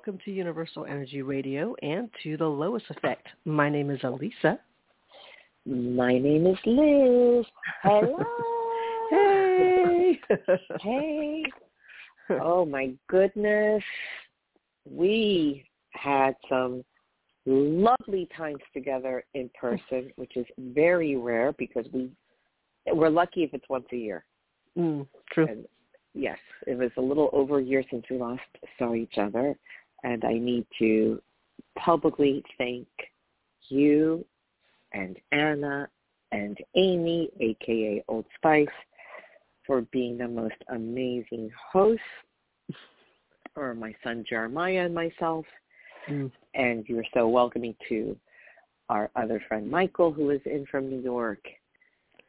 Welcome to Universal Energy Radio and to the Lois Effect. My name is Alyssa. My name is Liz. Hello. Hey. hey. Oh my goodness. We had some lovely times together in person, which is very rare because we we're lucky if it's once a year. Mm, true. And yes, it was a little over a year since we last saw each other, and I need to publicly thank you and Anna and Amy, aka Old Spice, for being the most amazing hosts for my son Jeremiah and myself. Mm. And you're so welcoming to our other friend Michael, who is in from New York,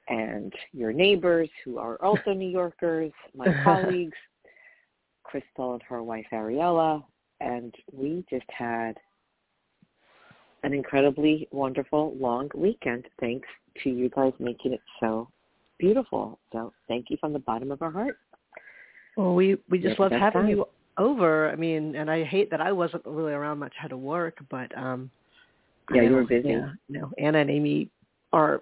and your neighbors, who are also New Yorkers, my colleagues, Crystal and her wife Ariella, and we just had an incredibly wonderful long weekend thanks to you guys making it so beautiful. So thank you from the bottom of our heart. Well, we we just love having fine. you over. I mean, and I hate that I wasn't really around much. Had to work, but um, Yeah, you know- were busy. Yeah, no. Anna and Amy are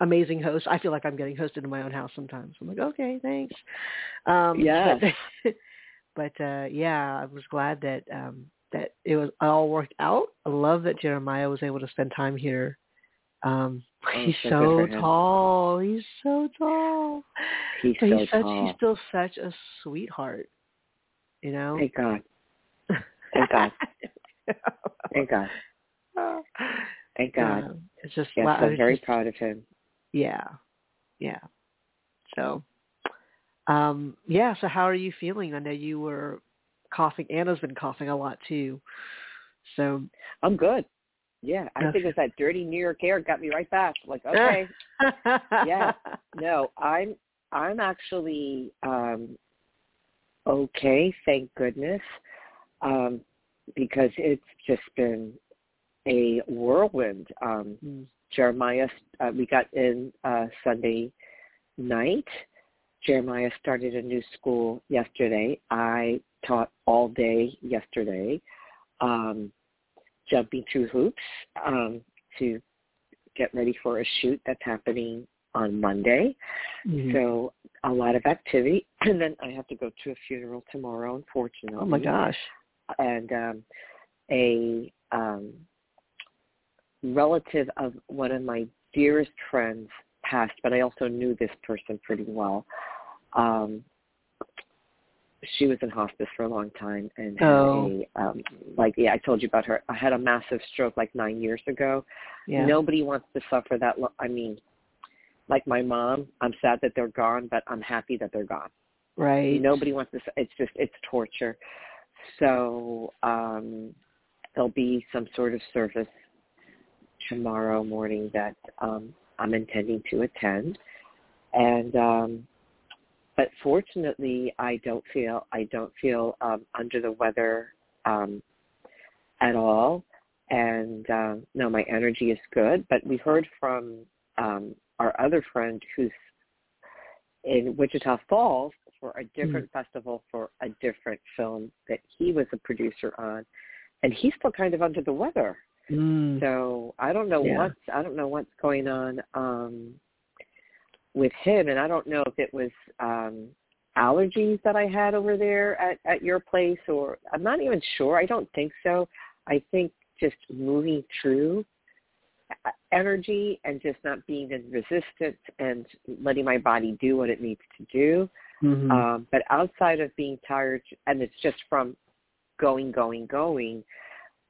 amazing hosts. I feel like I'm getting hosted in my own house sometimes. I'm like, okay, thanks. Um, Yes. But, but uh, yeah, I was glad that um, that it was all worked out. I love that Jeremiah was able to spend time here. Um, Oh, he's so tall. He's so tall. He's But so he's such tall. he's still such a sweetheart. You know? Thank God. Thank God. Thank God. Thank God. Yeah, it's just Yes, I'm very just- proud of him. Yeah. Yeah. So um yeah, so how are you feeling? I know you were coughing. Anna's been coughing a lot too. So I'm good. Yeah, I Okay. think it's that dirty New York air got me right back. Like, okay, Yeah. no, I'm I'm actually um okay, thank goodness. Um because it's just been a whirlwind. Um Mm. Jeremiah uh, we got in uh Sunday night. Jeremiah started a new school yesterday. I taught all day yesterday. Um jumping through hoops um to get ready for a shoot that's happening on Monday. Mhm. So a lot of activity, and then I have to go to a funeral tomorrow. Unfortunately, oh my gosh. And um, a um, relative of one of my dearest friends passed, but I also knew this person pretty well. Um, she was in hospice for a long time and had Oh. a um like yeah I told you about her. I had a massive stroke like 9 years ago Yeah. Nobody wants to suffer that. Lo- I mean, like my mom, I'm sad that they're gone, but I'm happy that they're gone. right. Nobody wants to. It's just it's torture. So um, there'll be some sort of service tomorrow morning that um, I'm intending to attend, and um, but fortunately, I don't feel I don't feel um, under the weather um, at all and um, no, my energy is good. But we heard from um, our other friend who's in Wichita Falls for a different festival for a different film that he was a producer on, and he's still kind of under the weather. Mm. So I don't know Yeah. what's I don't know what's going on um, with him, and I don't know if it was um, allergies that I had over there at at your place, or I'm not even sure. I don't think so. I think just moving through energy and just not being in resistance and letting my body do what it needs to do. Mhm. Um, but outside of being tired, and it's just from going, going, going,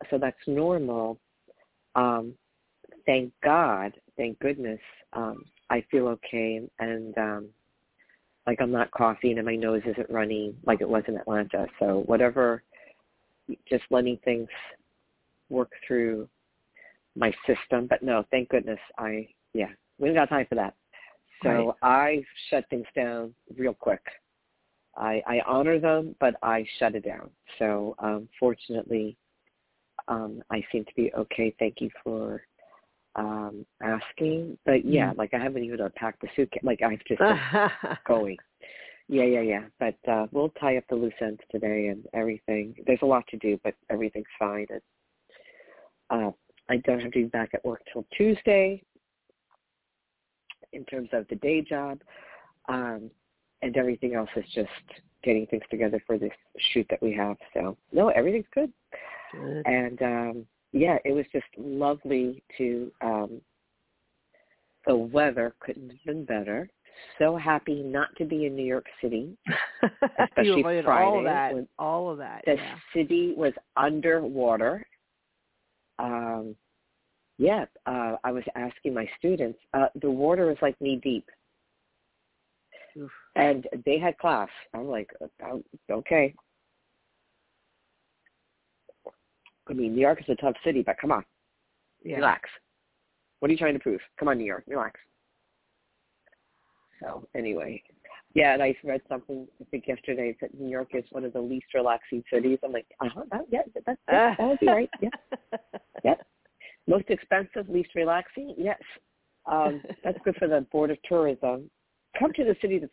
so that's normal. Um, thank God, thank goodness, um, I feel okay, and um, like I'm not coughing and my nose isn't running like it was in Atlanta. So whatever, just letting things work through my system. But no, thank goodness, I yeah, we don't got time for that. So I shut things down real quick. I, I honor them, but I shut it down. So um, fortunately, Um, I seem to be okay. Thank you for um asking. But yeah, Mhm. like I haven't even unpacked the suitcase. Like I've just been going. Yeah, yeah, yeah. But uh we'll tie up the loose ends today and everything. There's a lot to do, but everything's fine. And, uh, I don't have to be back at work till Tuesday in terms of the day job. Um, and everything else is just getting things together for this shoot that we have. So no, everything's good. Good. And um yeah, it was just lovely to um the weather couldn't have been better. So happy not to be in New York City. especially avoided all Friday of that. when all of that. The yeah. city was underwater. Um yeah, uh I was asking my students, uh the water was like knee deep. Oof. And they had class. I'm like, oh, okay. I mean, New York is a tough city, but come on, Yeah. relax. What are you trying to prove? Come on, New York, relax. So anyway, yeah, and I read something I think yesterday that New York is one of the least relaxing cities. I'm like, uh-huh, that, yeah, that, that, that would be right. Yeah, Yep. most expensive, least relaxing. Yes, um, that's good for the Board of Tourism. Come to the city that's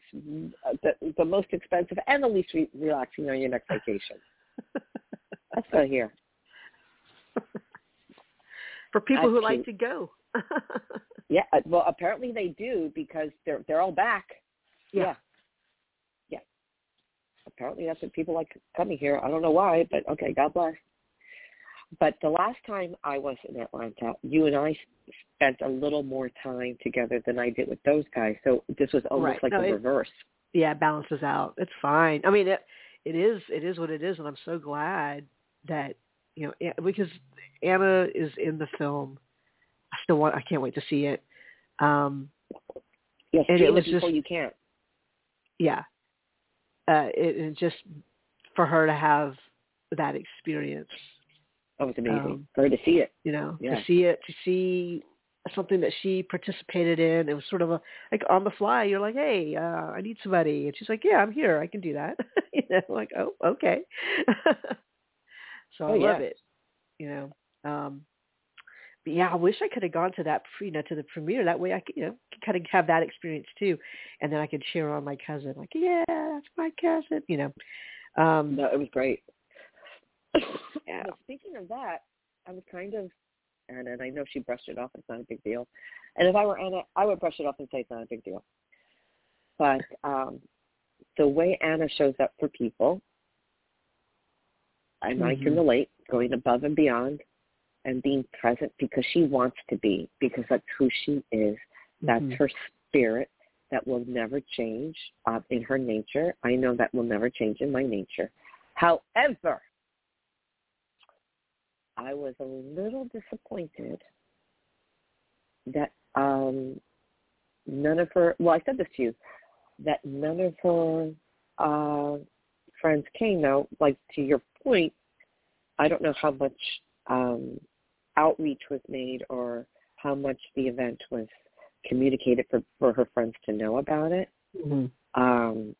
uh, the, the most expensive and the least re- relaxing on your next vacation. That's I hear. For people who like to go. Yeah, uh, well, apparently they do because they're they're all back. Yeah. yeah, Apparently that's what people like coming here. I don't know why, but okay, God bless. But the last time I was in Atlanta, you and I spent a little more time together than I did with those guys. So this was almost Right. like No, the it- reverse. yeah, it balances out. It's fine. I mean, it it is it is what it is, and I'm so glad that you know because Anna is in the film. I still want. I can't wait to see it. Um, Yes, And it was just- you can't. yeah, uh, it, it just for her to have that experience, That was amazing. Um, For her to see it. you know, Yeah. to see it, to see something that she participated in. It was sort of a like on the fly. You're like, hey, uh, I need somebody, and she's like, yeah, I'm here. I can do that. you know, like, oh, okay. so I Oh, love yeah. it. You know, um, but yeah, I wish I could have gone to that, you know, to the premiere. That way, I could, you know, could kind of have that experience too, and then I could cheer on my cousin, like, yeah, that's my cousin. You know, um, No, it was great. Yeah. Well, speaking of that, I was kind of Anna, and I know she brushed it off. It's not a big deal. And if I were Anna, I would brush it off and say it's not a big deal. But um, the way Anna shows up for people, and I can relate, going above and beyond and being present because she wants to be, because that's who she is. That's mhm. her spirit that will never change uh, in her nature. I know that will never change in my nature. However, I was a little disappointed that um, none of her, well, I said this to you, that none of her uh, friends came. Now, like to your point, I don't know how much um, outreach was made or how much the event was communicated for, for her friends to know about it. Mhm. Um,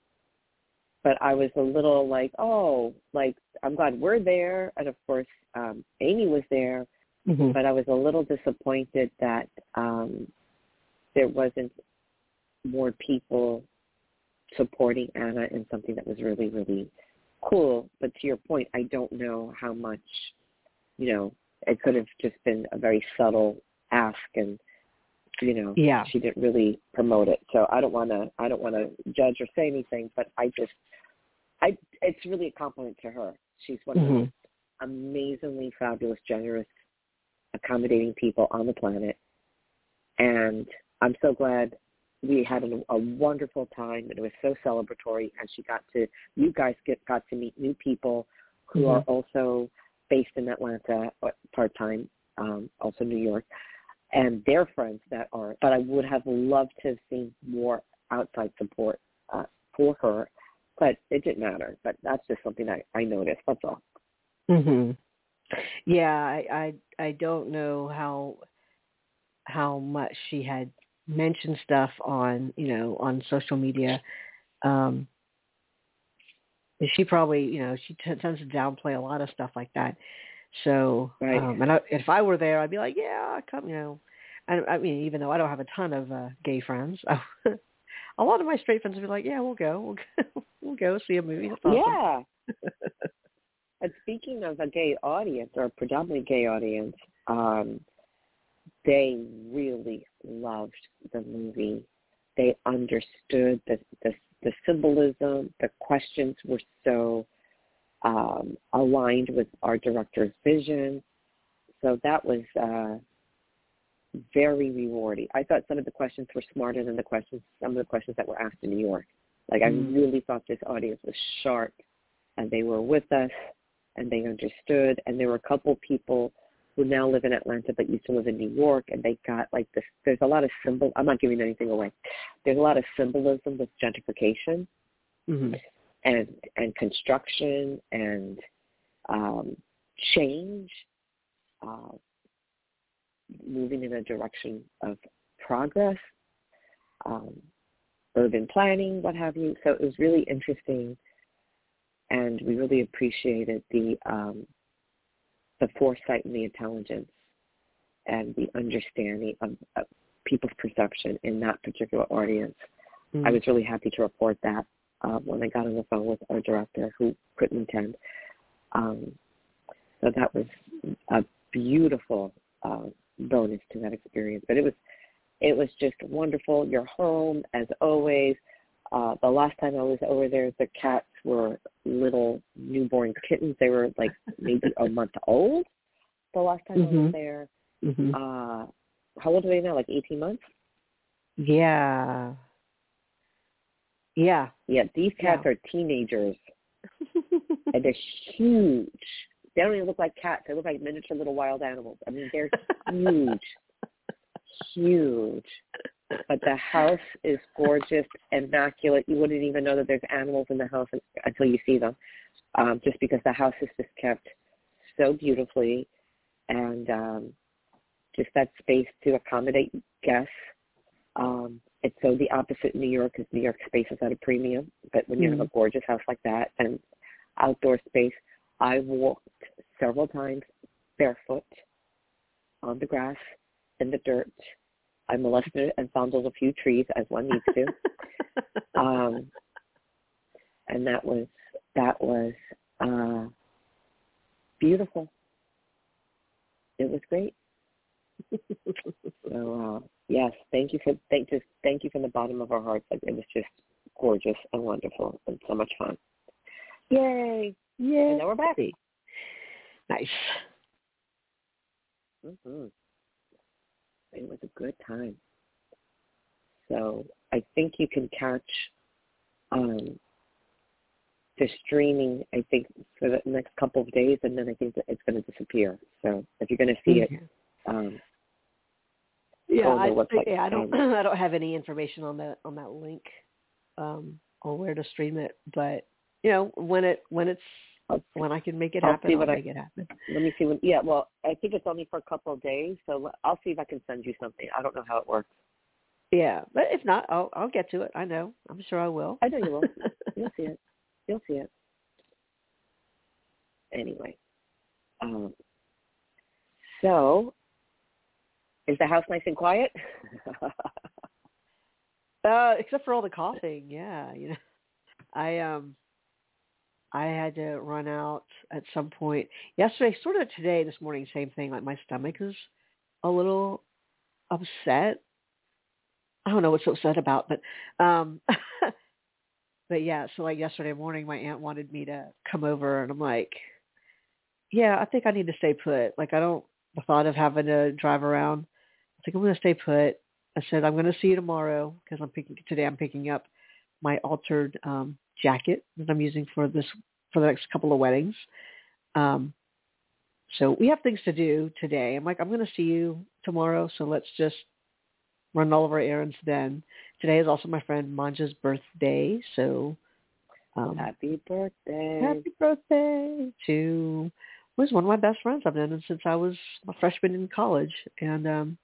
but I was a little like, oh, like I'm glad we're there, and of course um, Amy was there, Mhm. but I was a little disappointed that um, there wasn't more people supporting Anna in something that was really, really cool. But to your point, I don't know how much, you know, it could have just been a very subtle ask and you know Yeah. she didn't really promote it so i don't want to i don't want to judge or say anything but i just i it's really a compliment to her she's one of the Mhm. most amazingly fabulous generous accommodating people on the planet and i'm so glad we had a, a wonderful time and it was so celebratory and she got to you guys get got to meet new people who Mhm. are also based in atlanta part time um also new york and their friends that are but i would have loved to have seen more outside support uh, for her but it didn't matter but that's just something i i noticed that's all Mhm. Yeah, I, I I don't know how how much she had mentioned stuff on you know on social media. Um, she probably you know she t- tends to downplay a lot of stuff like that. So, Right. um, and I, if I were there, I'd be like, yeah, come, you know. I, I mean, even though I don't have a ton of uh, gay friends, a lot of my straight friends would be like, yeah, we'll go, we'll go, we'll go see a movie. That's awesome. Yeah. and speaking of a gay audience or a predominantly gay audience, um, they really loved the movie. They understood the the, the symbolism. The questions were so um, aligned with our director's vision. So that was uh, very rewarding. I thought some of the questions were smarter than the questions, some of the questions that were asked in New York. Like I Mm. really thought this audience was sharp, and they were with us, and they understood. And there were a couple people who now live in Atlanta but used to live in New York, and they got like this. There's a lot of symbol. I'm not giving anything away. There's a lot of symbolism with gentrification hmm and and construction and um, change, uh, moving in a direction of progress, um, urban planning, what have you. So it was really interesting, and we really appreciated the um, the foresight and the intelligence and the understanding of, of people's perception in that particular audience. I was really happy to report that uh, when I got on the phone with our director who couldn't attend. Um, so that was a beautiful uh, bonus to that experience. But it was it was just wonderful. You're home as always. Uh, the last time I was over there, the cats were little newborn kittens. They were like maybe a month old. The last time I was Mhm. there, hmm uh, how old are they now? Like 18 months? Yeah. Yeah. Yeah, these cats Yeah. are teenagers and they're huge. They don't even look like cats. They look like miniature little wild animals. I mean, they're huge, huge. But the house is gorgeous, immaculate. You wouldn't even know that there's animals in the house until you see them, um, just because the house is just kept so beautifully, and um, just that space to accommodate guests. Um, it's so the opposite in New York is New York space is at a premium. But when you have a gorgeous house like that and outdoor space, I walked several times barefoot on the grass, in the dirt. I molested and fondled a few trees as one needs to. um, and that was that was uh, beautiful. It was great. So uh, yes, thank you for thank just thank you from the bottom of our hearts. Like, It was just gorgeous and wonderful and so much fun. Yay! Yay! And now we're back. Nice. hmm It was a good time. So I think you can catch um, the streaming. I think for the next couple of days, and then I think that it's going to disappear. So if you're going to see it, um, Yeah, I, yeah, I don't, I don't have any information on that on that link, um, on where to stream it. But you know, when it when it's I'll, when I can make it I'll happen, see I'll what I- make it happen. let me see. When, yeah, well, I think it's only for a couple of days, so I'll see if I can send you something. I don't know how it works. Yeah, but if not, I'll I'll get to it. I know. I'm sure I will. I know you will. You'll see it. You'll see it. Anyway, um, so is the house nice and quiet? Uh, except for all the coughing, yeah. You know, I um, I had to run out at some point yesterday. Sort of today, this morning, same thing. Like my stomach is a little upset. I don't know what's upset about, but um, but yeah. So like yesterday morning, my aunt wanted me to come over, and I'm like, yeah, I think I need to stay put. Like I don't the thought of having to drive around. I think I'm going to stay put. I said I'm going to see you tomorrow because I'm picking today. I'm picking up my altered um, jacket that I'm using for this for the next couple of weddings. Um, so we have things to do today. I'm like I'm going to see you tomorrow, so let's just run all of our errands then. Today is also my friend Manja's birthday, so um, Happy birthday! happy birthday to was one of my best friends I've known since I was a freshman in college, and um,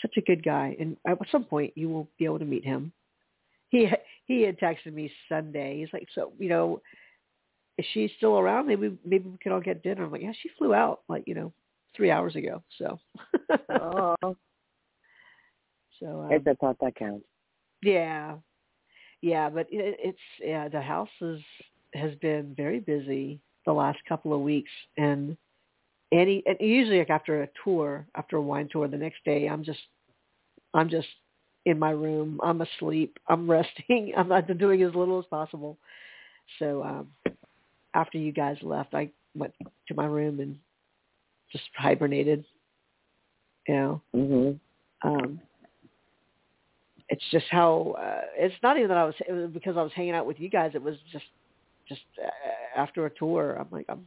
such a good guy. And at some point, you will be able to meet him. He he had texted me Sunday. He's like, so you know, is she still around? Maybe maybe we could all get dinner. I'm like, yeah, she flew out like you know three hours ago. So. oh. So. Um, it's a thought that counts. Yeah, yeah, but it, it's yeah. The house is has been very busy the last couple of weeks, and any and usually like after a tour, after a wine tour, the next day I'm just I'm just in my room. I'm asleep. I'm resting. I'm not doing as little as possible. So um after you guys left, I went to my room and just hibernated. You know. Mhm. Um it's just how uh, it's not even that I was it was because I was hanging out with you guys. It was just just uh, after a tour. I'm like I'm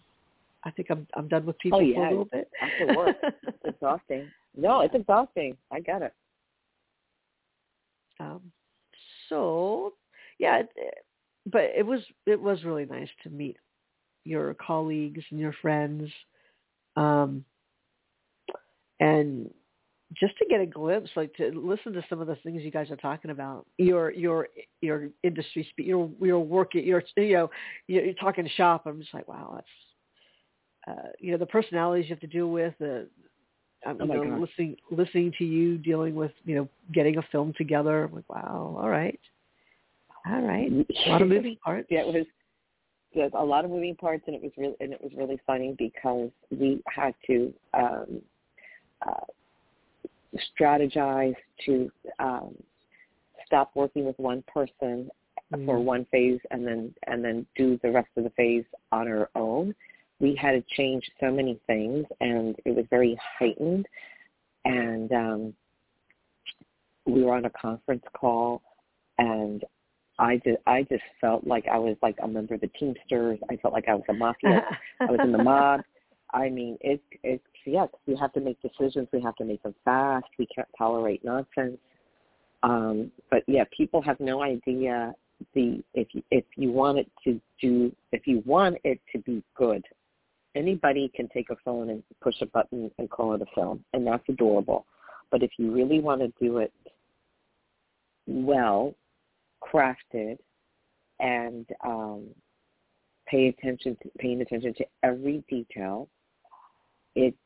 I think I'm I'm done with people oh, yeah. for a little bit. After work, it's exhausting. No, it's exhausting. I get it. Um, so yeah, it, but it was it was really nice to meet your colleagues and your friends, um, and just to get a glimpse, like to listen to some of the things you guys are talking about, your your your industry speak, your your work, your you know, you're talking shop. I'm just like, wow, that's uh, you know the personalities you have to deal with, the um, oh you know, God. listening listening to you dealing with you know getting a film together. I'm like, wow, all right, all right, a lot of moving parts. yeah, it was there's a lot of moving parts, and it was really and it was really funny because we had to. um uh strategize to um, stop working with one person Mm. for one phase and then and then do the rest of the phase on our own. We had to change so many things, and it was very heightened. And um, we were on a conference call, and I just I just felt like I was like a member of the Teamsters. I felt like I was a mafia. I was in the mob. I mean, it it's yes, we have to make decisions. We have to make them fast. We can't tolerate nonsense. Um, but yeah, people have no idea the if you, if you want it to do if you want it to be good, anybody can take a phone and push a button and call it a film, and that's adorable. But if you really want to do it well, crafted, and um, pay attention to paying attention to every detail, it's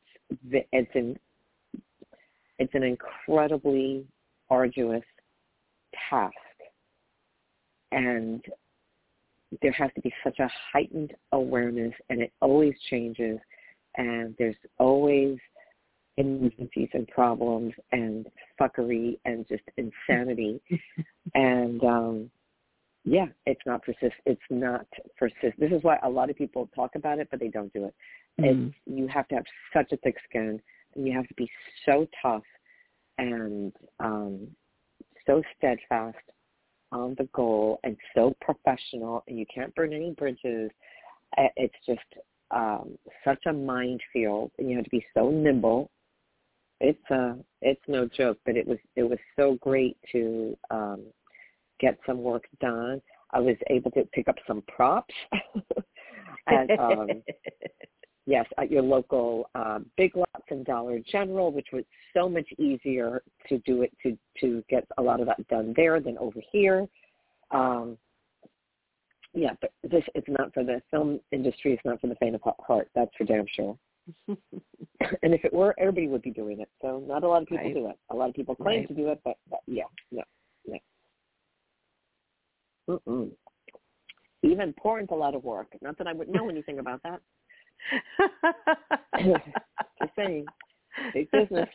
it's an it's an incredibly arduous task and there has to be such a heightened awareness and it always changes and there's always emergencies and problems and fuckery and just insanity and um yeah it's not persist it's not persist this is why a lot of people talk about it but they don't do it Mm. it's you have to have such a thick skin and you have to be so tough and um so steadfast on the goal and so professional and you can't burn any bridges. Uh, it's just um such a minefield and you have to be so nimble. It's uh it's no joke but it was it was so great to um get some work done. I was able to pick up some props at um yes, at your local um, Big Lots and Dollar General, which was so much easier to do it to to get a lot of that done there than over here. Um, yeah, but this it's not for the film industry. It's not for the faint of heart. That's for damn sure. and if it were, everybody would be doing it. So not a lot of people Right. do it. A lot of people claim Right. to do it, but, but yeah, no, no. Mm-mm. Even porn's a lot of work. Not that I would know anything about that. Just saying. Big business.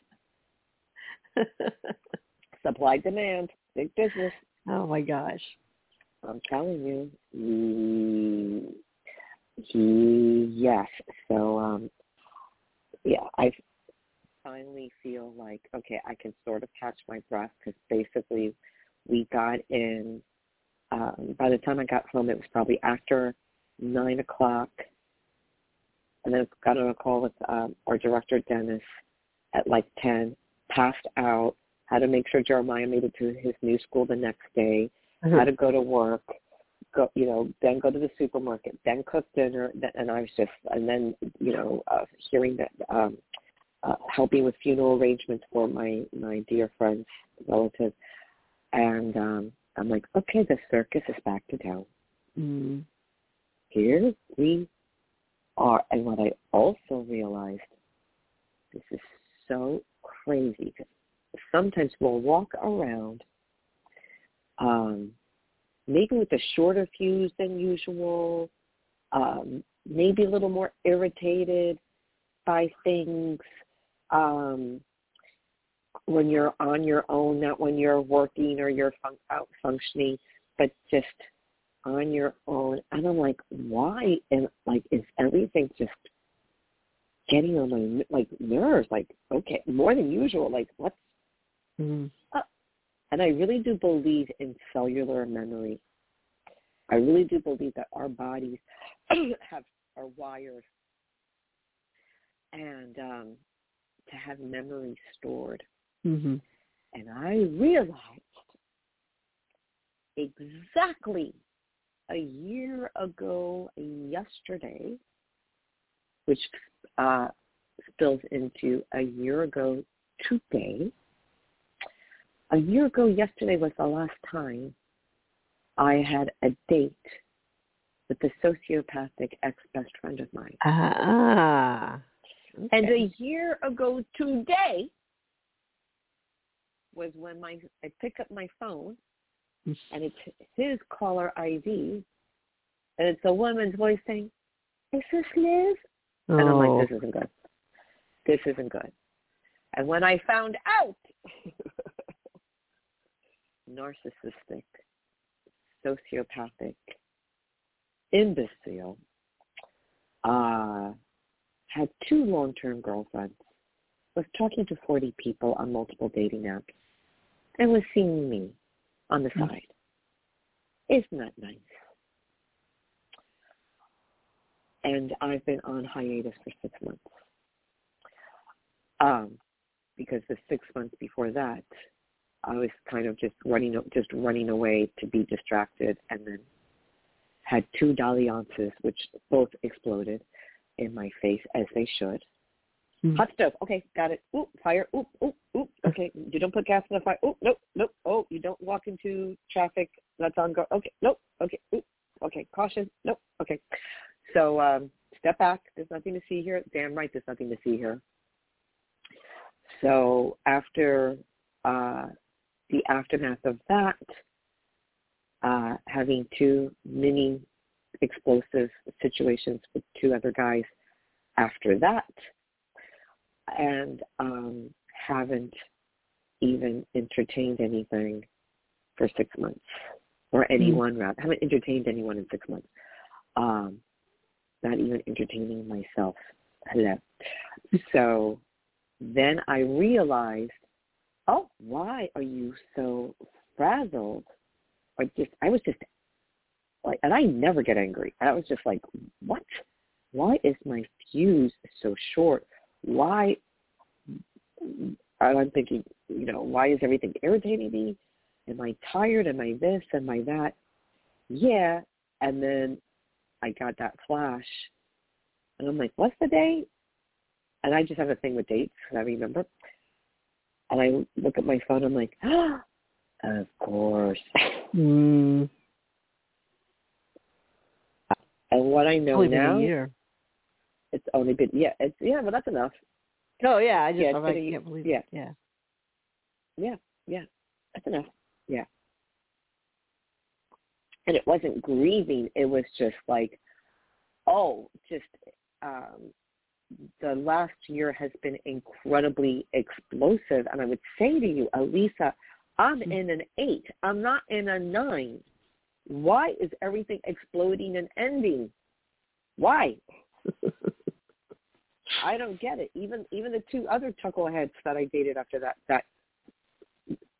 Supply demand. Big business. oh my gosh. I'm telling you. He, ye- Yes. So um yeah, I finally feel like okay, I can sort of catch my breath because basically we got in um by the time I got home it was probably after nine o'clock and then got on a call with um, our director Dennis at like ten, passed out, had to make sure Jeremiah made it to his new school the next day, had to go to work, go you know, then go to the supermarket, then cook dinner, and I was just and then you know uh, hearing that um, uh, helping with funeral arrangements for my my dear friends relative, and um, I'm like, okay, the circus is back to town. Mm. here we are, and what I also realized, this is so crazy because sometimes we'll walk around um, maybe with a shorter fuse than usual, um, maybe a little more irritated by things um, when you're on your own, not when you're working or you're fun- out functioning, but just on your own. And I'm like, why? And like, is everything just getting on my like nerves? Like, okay, more than usual. Like, what's Mm. And I really do believe in cellular memory. I really do believe that our bodies have are wired and um, to have memory stored. Mm-hmm. And I realized exactly a year ago yesterday, which uh, spills into a year ago today, a year ago yesterday was the last time I had a date with the sociopathic ex-best friend of mine. Ah. Okay. And a year ago today was when my I pick up my phone and it's his caller ID and it's a woman's voice saying, Is this Liz? And I'm Oh. like, This isn't good. This isn't good. And when I found out narcissistic, sociopathic, imbecile, uh, had two long-term girlfriends, was talking to 40 people on multiple dating apps, and was seeing me on the Mm. side. Isn't that nice? And I've been on hiatus for six months. Um, because the six months before that, I was kind of just running, just running away to be distracted, and then had two dalliances, which both exploded in my face as they should. Mm. Hot stove. Okay, got it. Oop, fire. Oop, oop, oop. Okay, you don't put gas in the fire. Oop, nope, nope. Oh, you don't walk into traffic that's on go. Okay, nope. Okay, oop. Okay, caution. Nope. Okay. So um, step back. There's nothing to see here. Damn right, there's nothing to see here. So after uh, the aftermath of that, uh, having two mini explosive situations with two other guys after that, and um, haven't even entertained anything for six months, or anyone rather. Haven't entertained anyone in six months. Um, not even entertaining myself. Hello. So then I realized, oh, why are you so frazzled? Or just, I was just like, and I never get angry. I was just like, what? Why is my fuse so short? Why? I'm thinking, you know, why is everything irritating me? Am I tired? Am I this? Am I that? Yeah. And then I got that flash, and I'm like, what's the date? And I just have a thing with dates, and I remember. And I look at my phone, I'm like, ah, of course. Mm. And what I know Only now. It's only been yeah, it's yeah, but that's enough. Oh yeah, I just Yeah, like, been can't believe yeah. it. Yeah. Yeah, yeah, that's enough. Yeah. And it wasn't grieving; it was just like, oh, just um, the last year has been incredibly explosive. And I would say to you, Alyssa, I'm Hmm. in an eight. I'm not in a nine. Why is everything exploding and ending? Why? I don't get it. Even even the two other chuckleheads that I dated after that that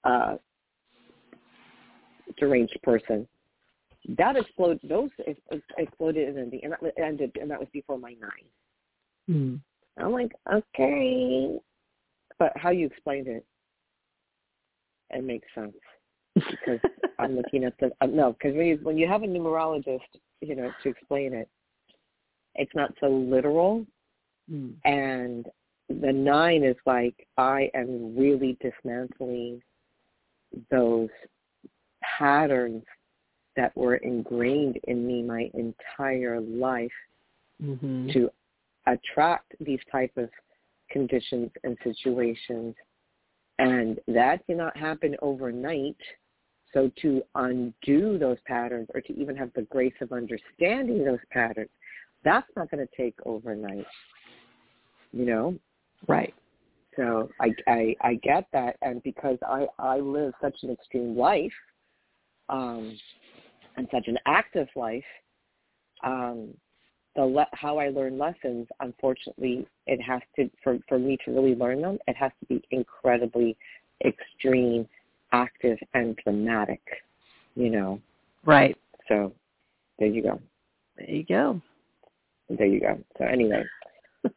uh deranged person, that exploded. Those ex- ex- exploded and ending, and that ended, and that was before my nine. Mm. I'm like, okay, but how you explained it, it makes sense because I'm looking at the uh, no, because when you when you have a numerologist, you know, to explain it, it's not so literal, Mm. and the nine is like I am really dismantling those patterns that were ingrained in me my entire life mm-hmm. to attract these type of conditions and situations. And that cannot happen overnight. So to undo those patterns or to even have the grace of understanding those patterns, that's not going to take overnight. You know? Right. So I, I I get that, and because I I live such an extreme life, um, and such an active life, um, the le- how I learn lessons, unfortunately, it has to for for me to really learn them, it has to be incredibly extreme, active, and dramatic. You know. Right. So, there you go. There you go. There you go. So anyway,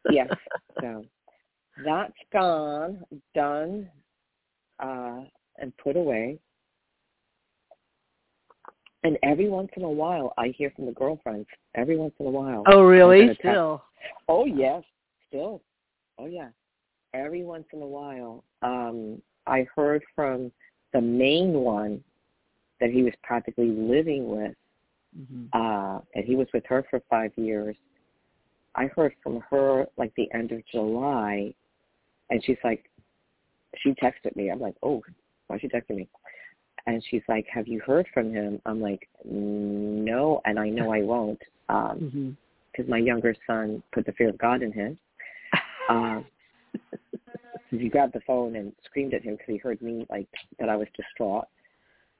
yes. So that's gone, done, uh, and put away. And every once in a while, I hear from the girlfriends. Every once in a while. Oh, really? Still? Oh, yes. Still. Oh, yeah. Every once in a while, um, I heard from the main one that he was practically living with, mm-hmm. uh, and he was with her for five years. I heard from her like the end of July, and she's like, she texted me. I'm like, oh, why she texting me? And she's like, have you heard from him? I'm like, no, and I know I won't, because um, mm-hmm. my younger son put the fear of God in him. Um, he grabbed the phone and screamed at him because he heard me like that I was distraught.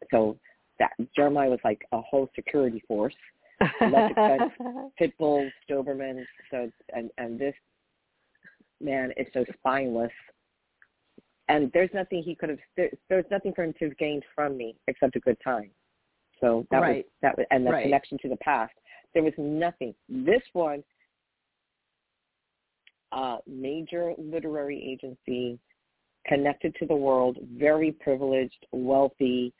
So that Jeremiah was like a whole security force pit bulls, Dobermans. So and and this man is so spineless. And there's nothing he could have. There, there's nothing for him to have gained from me except a good time. So that right. was that was, and the right. connection to the past. There was nothing. This one, uh, major literary agency, connected to the world, very privileged, wealthy,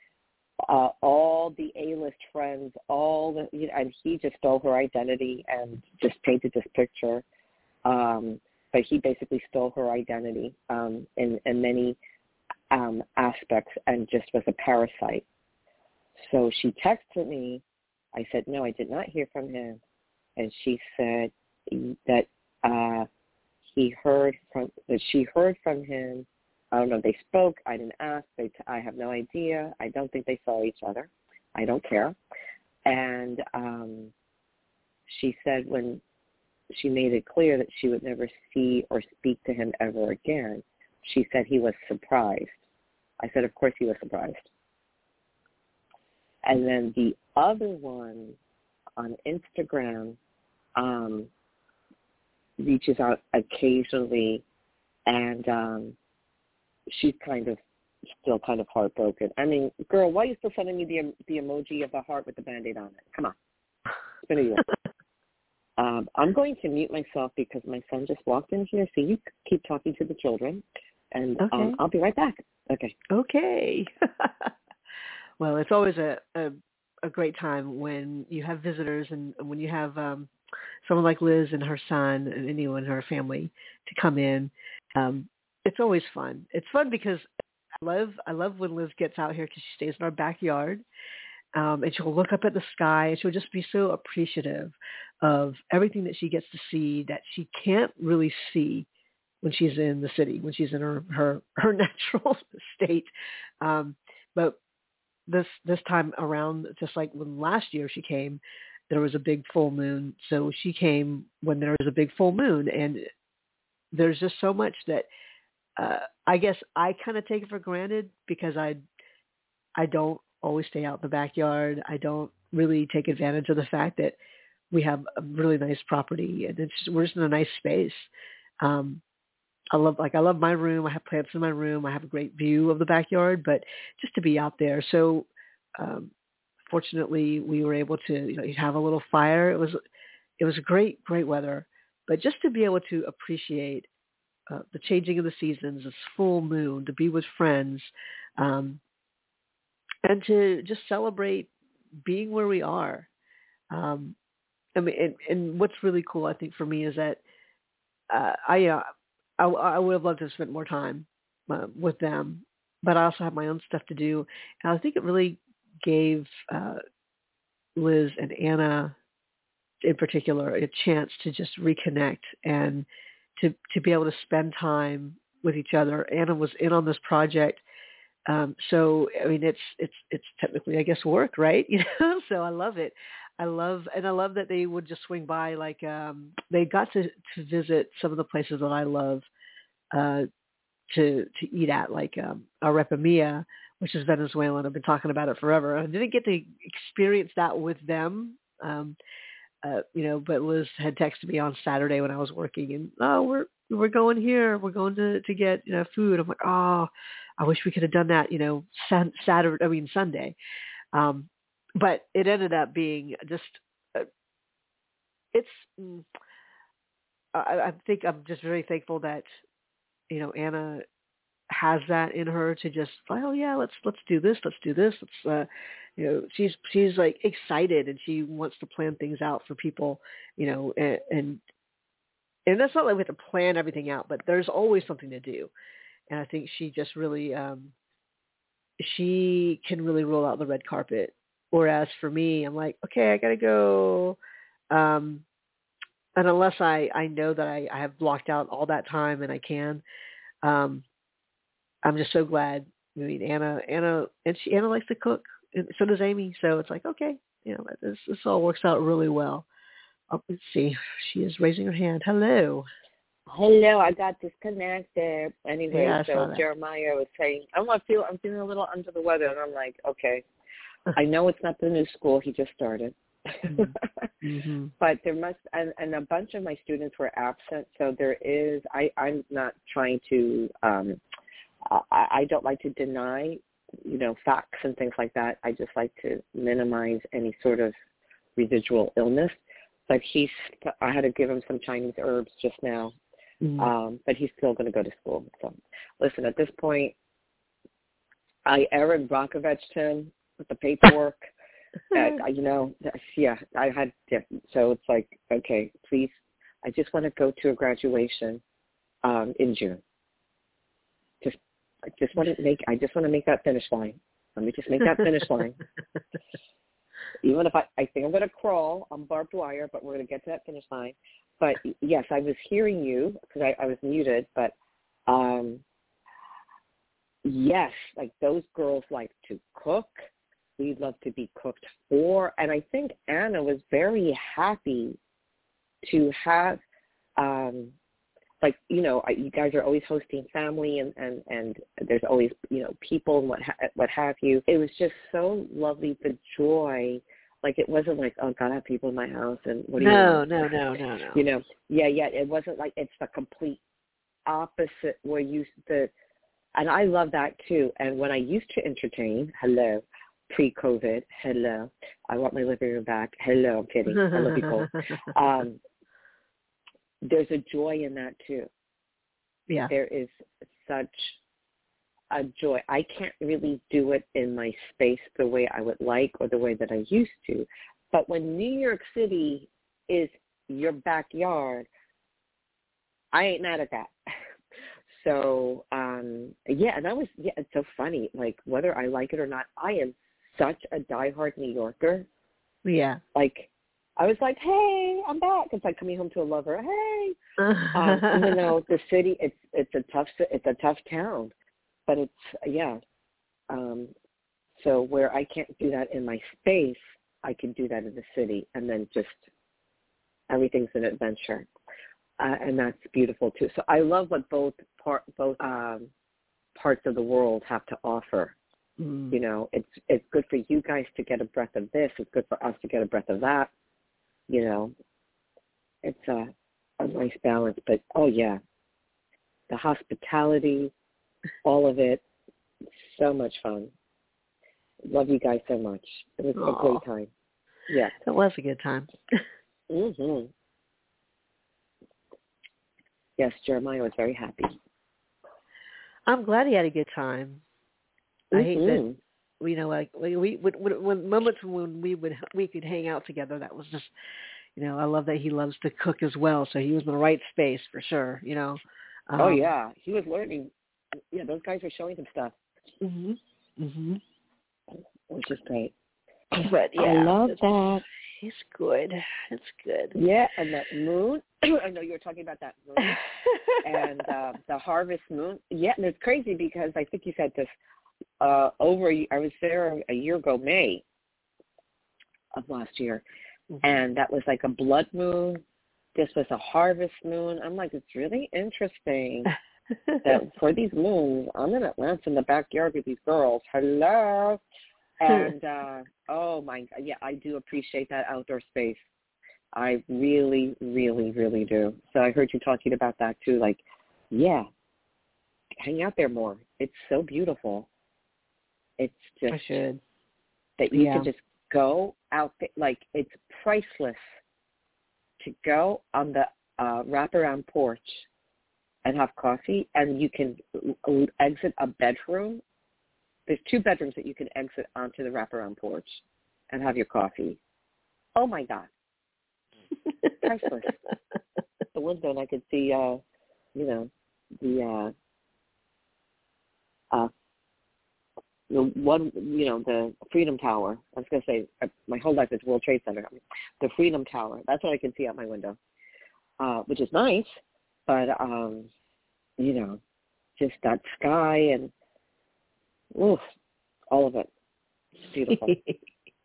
uh, all the A-list friends, all the, you know, and he just stole her identity and just painted this picture. Um, but he basically stole her identity um, in, in many um, aspects and just was a parasite. So she texted me. I said, no, I did not hear from him. And she said that uh, he heard from, that she heard from him I don't know. They spoke. I didn't ask. They. T- I have no idea. I don't think they saw each other. I don't care. And um, she said when she made it clear that she would never see or speak to him ever again, she said he was surprised. I said, of course he was surprised. And then the other one on Instagram um, reaches out occasionally and um, she's kind of still kind of heartbroken. I mean, girl, why are you still sending me the the emoji of a heart with the band-aid on it? Come on. It's been a year. um, I'm going to mute myself because my son just walked in here, so you keep talking to the children, and okay. um, I'll be right back. Okay. Okay. well, it's always a, a a great time when you have visitors and when you have um someone like Liz and her son and anyone in her family to come in. Um, it's always fun. It's fun because I love I love when Liz gets out here because she stays in our backyard, um, and she'll look up at the sky and she'll just be so appreciative of everything that she gets to see that she can't really see when she's in the city when she's in her her her natural state. Um, but this this time around, just like when last year she came, there was a big full moon, so she came when there was a big full moon, and there's just so much that uh, I guess I kind of take it for granted because I I don't always stay out in the backyard. I don't really take advantage of the fact that we have a really nice property and it's we're just in a nice space. Um, I love like I love my room. I have plants in my room. I have a great view of the backyard, but just to be out there. So um, fortunately, we were able to you know have a little fire. It was it was great great weather, but just to be able to appreciate uh, the changing of the seasons, this full moon, to be with friends, um, and to just celebrate being where we are. Um, I mean, and, and what's really cool, I think, for me is that uh, I, uh, I I would have loved to have spent more time uh, with them, but I also have my own stuff to do, and I think it really gave uh, Liz and Anna in particular a chance to just reconnect and to to be able to spend time with each other. Anna was in on this project. Um, so I mean, it's it's it's technically, I guess, work, right? You know, so I love it. I love and I love that they would just swing by. Like um, they got to to visit some of the places that I love uh, to to eat at, like um, Arepa Mia, which is Venezuelan. I've been talking about it forever. I didn't get to experience that with them. Um, uh, you know, but Liz had texted me on Saturday when I was working, and oh, we're we're going here. We're going to to get you know food. I'm like, oh, I wish we could have done that. You know, Saturday. I mean Sunday. Um, but it ended up being just. Uh, it's. Mm, I, I think I'm just very thankful that, you know, Anna has that in her to just, oh yeah, let's let's do this, let's do this, let's uh, you know she's she's like excited and she wants to plan things out for people you know and and, and that's not like we have to plan everything out but there's always something to do. And i think she just really um she can really roll out the red carpet. Whereas for me i'm like okay i gotta go um and unless i i know that i i have blocked out all that time and i can um i'm just so glad I mean, Anna, Anna, and she, Anna likes to cook and so does Amy. So it's like, okay, you know, this this all works out really well. Oh, let's see. She is raising her hand. Hello. Hello, I got disconnected. Anyway, yeah, so Jeremiah was saying, I'm I feel I'm feeling a little under the weather, and I'm like, okay, I know it's not the new school. He just started. mm-hmm. mm-hmm. but there must and, and a bunch of my students were absent so there is i i'm not trying to um I, I don't like to deny you know, facts and things like that. I just like to minimize any sort of residual illness. But he's, I had to give him some Chinese herbs just now. Mm. Um, but he's still going to go to school. So listen, at this point, I Erin Brockovich him with the paperwork. that, you know, yeah, I had, yeah, so it's like, okay, please, I just want to go to a graduation um, in June. I just want to make I just want to make that finish line. Let me just make that finish line. Even if I I think I'm going to crawl on barbed wire, but we're going to get to that finish line. But yes, I was hearing you because I, I was muted, but um yes, like those girls like to cook. We love to be cooked for, and I think Anna was very happy to have um like you know you guys are always hosting family and and and there's always you know people and what ha- what have you. It was just so lovely the joy. Like it wasn't like oh god i have people in my house and what do no, you no no no no. You know yeah yeah it wasn't like it's the complete opposite where you the and i love that too. And when i used to entertain hello pre-covid hello i want my living room back hello i'm kidding i love you um there's a joy in that too. Yeah. There is such a joy. I can't really do it in my space the way I would like or the way that I used to. But when New York City is your backyard, I ain't mad at that. So, um yeah, and that was yeah, it's so funny. Like whether I like it or not, I am such a diehard New Yorker. Yeah. Like I was like, "Hey, I'm back." It's like coming home to a lover. Hey, um, even though the city, it's it's a tough it's a tough town, but it's yeah. Um, so where I can't do that in my space, I can do that in the city, and then just everything's an adventure, uh, and that's beautiful too. So I love what both part both um, parts of the world have to offer. Mm. You know, it's it's good for you guys to get a breath of this. It's good for us to get a breath of that you know, it's a, a nice balance. But oh yeah, the hospitality, all of it, so much fun. Love you guys so much. It was Aww. a great time. Yeah, it was a good time. mhm. Yes, Jeremiah was very happy. I'm glad he had a good time. I mm-hmm. hate that mm-hmm you know, like we, we when, when moments when we would we could hang out together. That was just, you know, I love that he loves to cook as well. So he was in the right space for sure. You know. Oh, um, oh yeah, he was learning. Yeah, those guys were showing him stuff. Mhm. Mhm. Which is great. But yeah, I love that. It's good. It's good. Yeah, and that moon. I know you were talking about that moon and uh, the harvest moon. Yeah, and it's crazy because I think you said this uh over. I was there a year ago, May of last year, Mhm. and that was like a blood moon. This was a harvest moon. I'm like, it's really interesting that for these moons, I'm in Atlanta in the backyard with these girls. Hello. And uh oh my god, yeah, I do appreciate that outdoor space. I really, really, really do. So I heard you talking about that too. Like, yeah, hang out there more. It's so beautiful. It's I just should. that you Yeah. can just go out there. Like it's priceless to go on the uh, wraparound porch and have coffee, and you can exit a bedroom. There's two bedrooms that you can exit onto the wraparound porch and have your coffee. Oh my God, priceless. the window, and I could see, uh, you know, the uh, uh, the one, you know, the Freedom Tower. I was going to say, uh, my whole life is World Trade Center. The Freedom Tower. That's what I can see out my window, uh, which is nice. But, um, you know, just that sky and, oof, all of it. It's beautiful.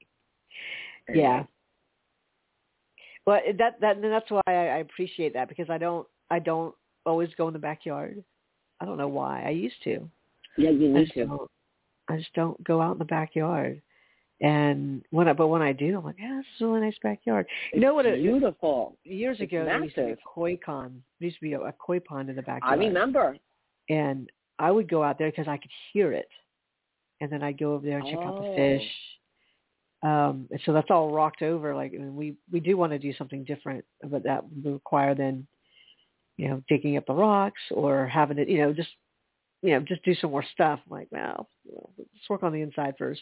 yeah. Well, that that that's why I, I appreciate that because I don't I don't always go in the backyard. I don't know why. I used to. Yeah, you need to. I just don't go out in the backyard. And when I but when I do, I'm like, yeah, this is a really nice backyard. You know what? It's It, beautiful. years It's ago, there used to be a koi pond. There used to be a, a koi pond in the backyard. I remember. and I would go out there because I could hear it, and then I'd go over there and check out the fish. Um, and so that's all rocked over. Like I mean, we we do want to do something different, but that would require then, you know, digging up the rocks or having it, you know, just you know, just do some more stuff. I'm like, well, let's work on the inside first.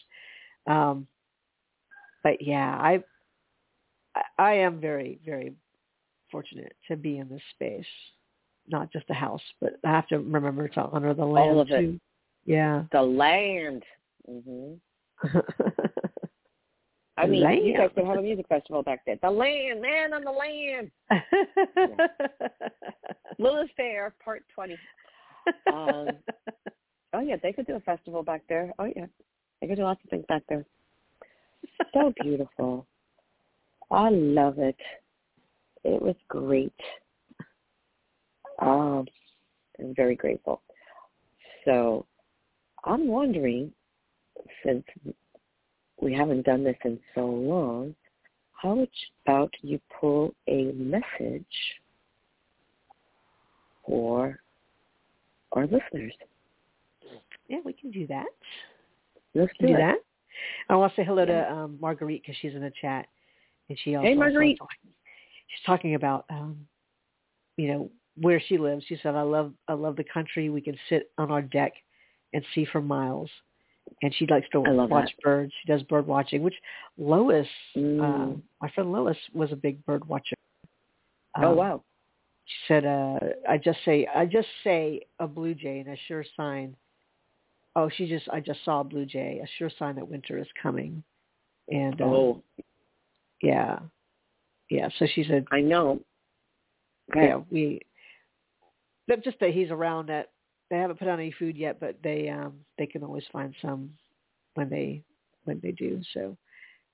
Um, but yeah, I I- am very very fortunate to be in this space, not just the house, but I have to remember to honor the land All of it. Yeah. The land. hmm I mean, you guys land. could have a music festival back there. The land, man on the land. Lilith Fair, part 20. Um, Oh, yeah, they could do a festival back there. Oh, yeah. They could do lots of things back there. So beautiful. I love it. It was great. Um, I'm very grateful. So I'm wondering, since we haven't done this in so long, how about you pull a message for our listeners? yeah, we can do that. Let's do, do that. I want to say hello Yeah. to um, Marguerite because she's in the chat, and she also Hey, Marguerite. talking- she's talking about um, you know where she lives. She said, "I love I love the country. We can sit on our deck and see for miles." And she likes to watch that. birds. She does bird watching, which Lois, Mm. um, my friend Lois, was a big bird watcher. oh, Um, wow. She said, uh, "I just say I just say a blue jay and a sure sign." Oh, she just I just saw a blue jay, a sure sign that winter is coming. And um, Oh, yeah, yeah. So she said, I know. Okay. yeah, we. That just that he's around. That they haven't put on any food yet, but they um they can always find some when they when they do. So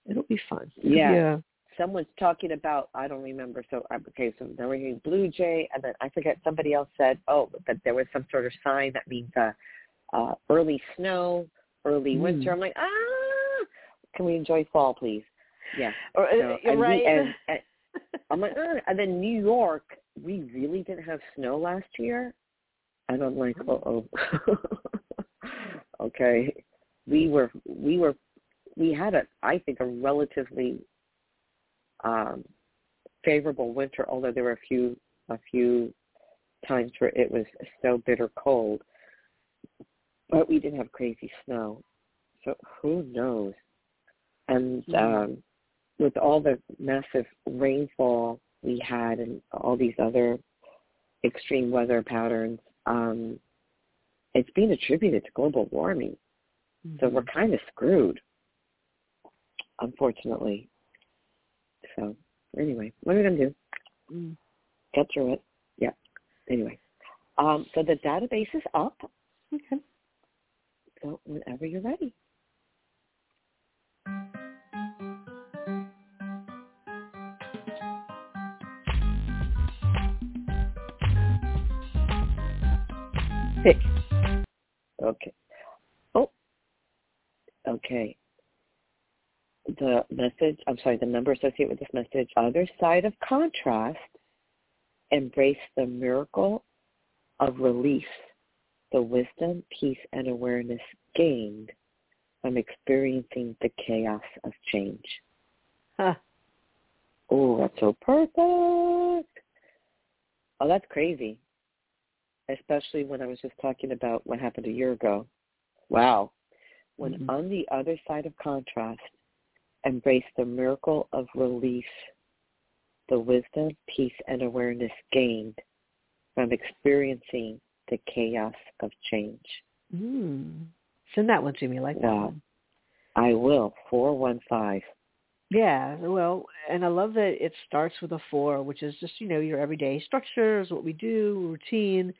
it'll be fun. It'll Yeah. Someone's talking about, I don't remember. So, uh, okay, so they were hearing blue jay, and then I forget somebody else said, oh, that there was some sort of sign that means uh, uh, early snow, early Mm. winter. I'm like, ah, can we enjoy fall, please? Yeah. or, uh, So, you're and we- right. and, and I'm like, uh, and then New York, we really didn't have snow last year, and I'm like, oh, oh, okay. We were, we were, we had a, I think, a relatively um, favorable winter, although there were a few, a few times where it was so bitter cold, but we didn't have crazy snow. So who knows? And Mhm. um, with all the massive rainfall we had and all these other extreme weather patterns, um, it's being attributed to global warming. So we're Mhm. kind of screwed, unfortunately. So anyway, what are we gonna do? Mm. Get through it. Yeah. Anyway, um, so the database is up. Okay. So whenever you're ready. Pick. Okay. Oh. Okay. The message, I'm sorry, the number associated with this message, other side of contrast, embrace the miracle of release, the wisdom, peace, and awareness gained from experiencing the chaos of change. Huh. Oh, that's so perfect. Oh, that's crazy. Especially when I was just talking about what happened a year ago. Wow. When Mhm. on the other side of contrast, embrace the miracle of release, the wisdom, peace, and awareness gained from experiencing the chaos of change. Mm. Send that one to me. I like that Wow. one. I will. 415. Yeah, well, and I love that it starts with a four, which is just, you know, your everyday structures, what we do, routine.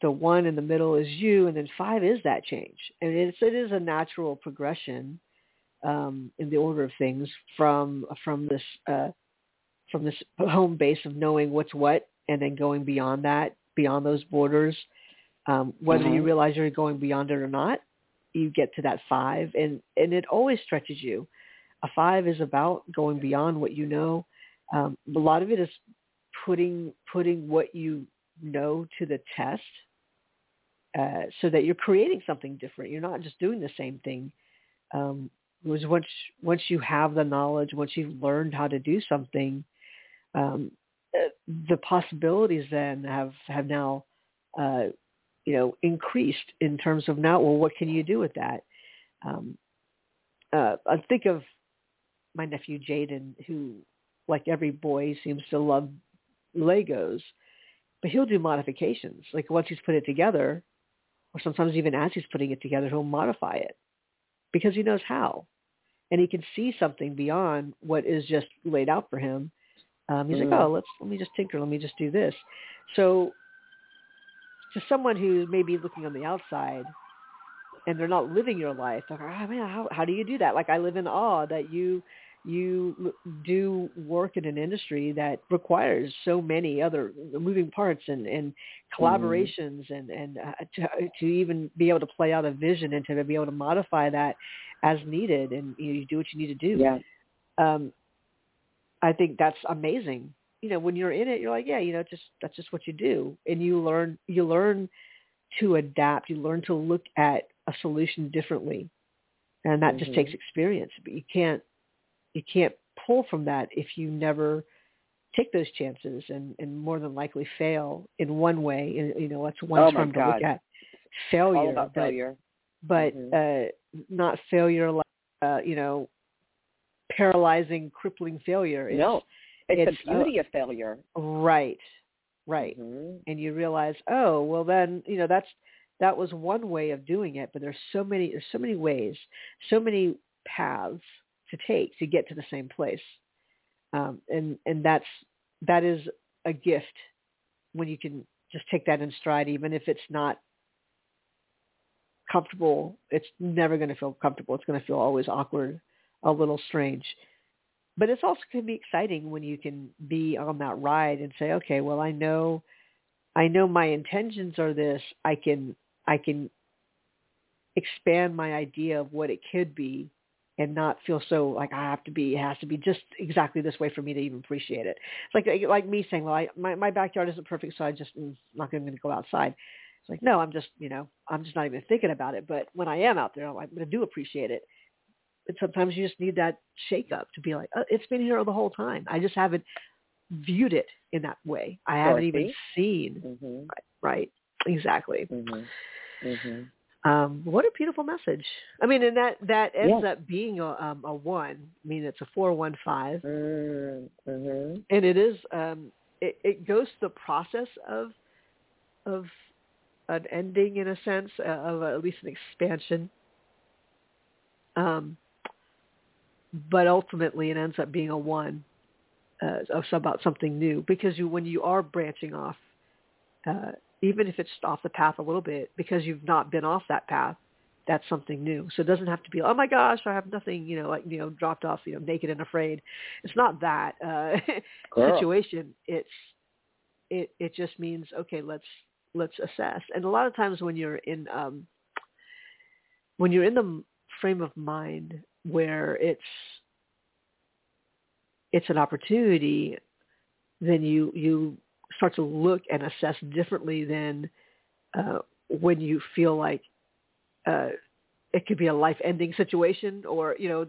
The one in the middle is you, and then five is that change. And it's it is a natural progression um, in the order of things from from this uh, from this home base of knowing what's what, and then going beyond that, beyond those borders. Um, whether you Mhm. realize you're going beyond it or not, you get to that five, and and it always stretches you a five is about going beyond what you know. Um, a lot of it is putting putting what you know to the test, uh, so that you're creating something different. You're not just doing the same thing. Um, was once once you have the knowledge, once you've learned how to do something, um, uh, the possibilities then have have now, uh, you know, increased in terms of now. Well, what can you do with that? Um, uh, I think of my nephew Jaden, who, like every boy, seems to love Legos, but he'll do modifications. Like once he's put it together, or sometimes even as he's putting it together, he'll modify it because he knows how, and he can see something beyond what is just laid out for him. Um, he's Mm. like, oh, let's let me just tinker, let me just do this. So, to someone who may be looking on the outside, and they're not living your life. They're like, oh man, how how do you do that? Like I live in awe that you you do work in an industry that requires so many other moving parts and and collaborations and and uh, to to even be able to play out a vision and to be able to modify that as needed and you, know, you do what you need to do. Yeah. Um, I think that's amazing. You know, when you're in it, you're like, yeah, you know, just that's just what you do, and you learn you learn to adapt. You learn to look at a solution differently, and that just Mhm. takes experience. But you can't you can't pull from that if you never take those chances and and more than likely fail in one way. And you know, that's one Oh term to look at failure. All about but failure. but Mhm. uh, not failure like uh, you know paralyzing, crippling failure. It's, no. It's, it's, the beauty of failure. right, right. Mhm. and you realize, oh, well then, you know, that's that was one way of doing it, but there's so many there's so many ways, so many paths to take to get to the same place. Um, and and that's that is a gift when you can just take that in stride, even if it's not comfortable. It's never going to feel comfortable. It's going to feel always awkward, a little strange. But it's also can be exciting when you can be on that ride and say, okay, well, I know, I know my intentions are this. I can, I can expand my idea of what it could be and not feel so like I have to be, it has to be just exactly this way for me to even appreciate it. It's like, like me saying, well, I, my, my backyard isn't perfect, so I just I'm not going to go outside. It's like, no, I'm just, you know, I'm just not even thinking about it. But when I am out there, I'm like, I do appreciate it. But sometimes you just need that shake up to be like, oh, it's been here the whole time. I just haven't viewed it in that way. I haven't even seen. Mhm. Right. Exactly. Mhm. Mhm. Um, what a beautiful message. I mean, and that that ends Yeah. up being a, um, a one. I mean, it's a four one five, Mm, Mhm. and it is. Um, it, it goes through the process of of an ending in a sense, uh, of at least an expansion. Um, but ultimately, it ends up being a one. uh, of about something new because you when you are branching off, uh, even if it's off the path a little bit, because you've not been off that path, that's something new. So it doesn't have to be, oh my gosh, I have nothing, you know, like you know, dropped off, you know, naked and afraid. It's not that uh, situation. It's it it just means okay, let's let's assess. And a lot of times when you're in um, when you're in the frame of mind where it's it's an opportunity, then you you start to look and assess differently than uh, when you feel like uh, it could be a life-ending situation, or you know,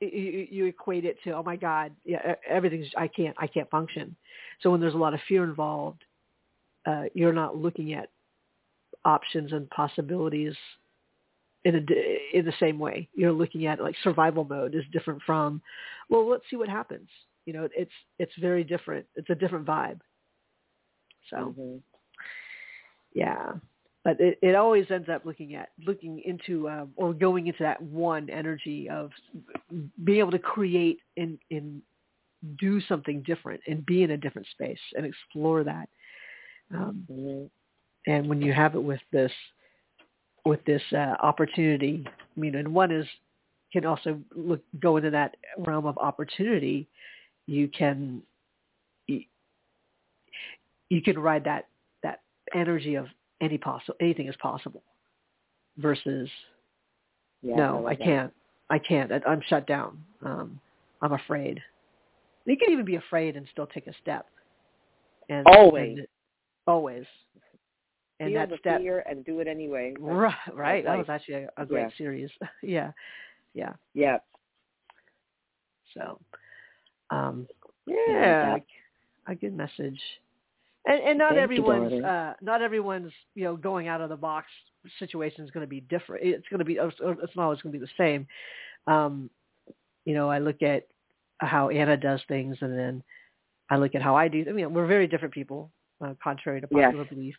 you, you equate it to, oh my God, yeah, everything's I can't I can't function. So when there's a lot of fear involved, uh, you're not looking at options and possibilities in a in the same way. You're looking at like survival mode is different from, well, let's see what happens. You know, it's it's very different. It's a different vibe. So, Mm-hmm. yeah, but it, it always ends up looking at looking into um, or going into that one energy of being able to create and and do something different and be in a different space and explore that. Um, Mm-hmm. and when you have it with this with this uh, opportunity, I mean, and one is can also look go into that realm of opportunity. You can you can ride that that energy of any possible anything is possible versus Yeah, no, love I can't. I can't. I, I'm shut down. Um, I'm afraid. You can even be afraid and still take a step. And Always. and- always. And Feel that the step, fear and do it anyway. Right? Right. That was actually a, a great Yeah. series. yeah, yeah. Yeah. So, um, Yeah, yeah, a good message. And and not Thank everyone's darling. uh not everyone's you know going out of the box situation is going to be different. It's going to be it's not always going to be the same. Um, you know, I look at how Anna does things, and then I look at how I do. I mean, we're very different people, uh, contrary to Yes. popular belief.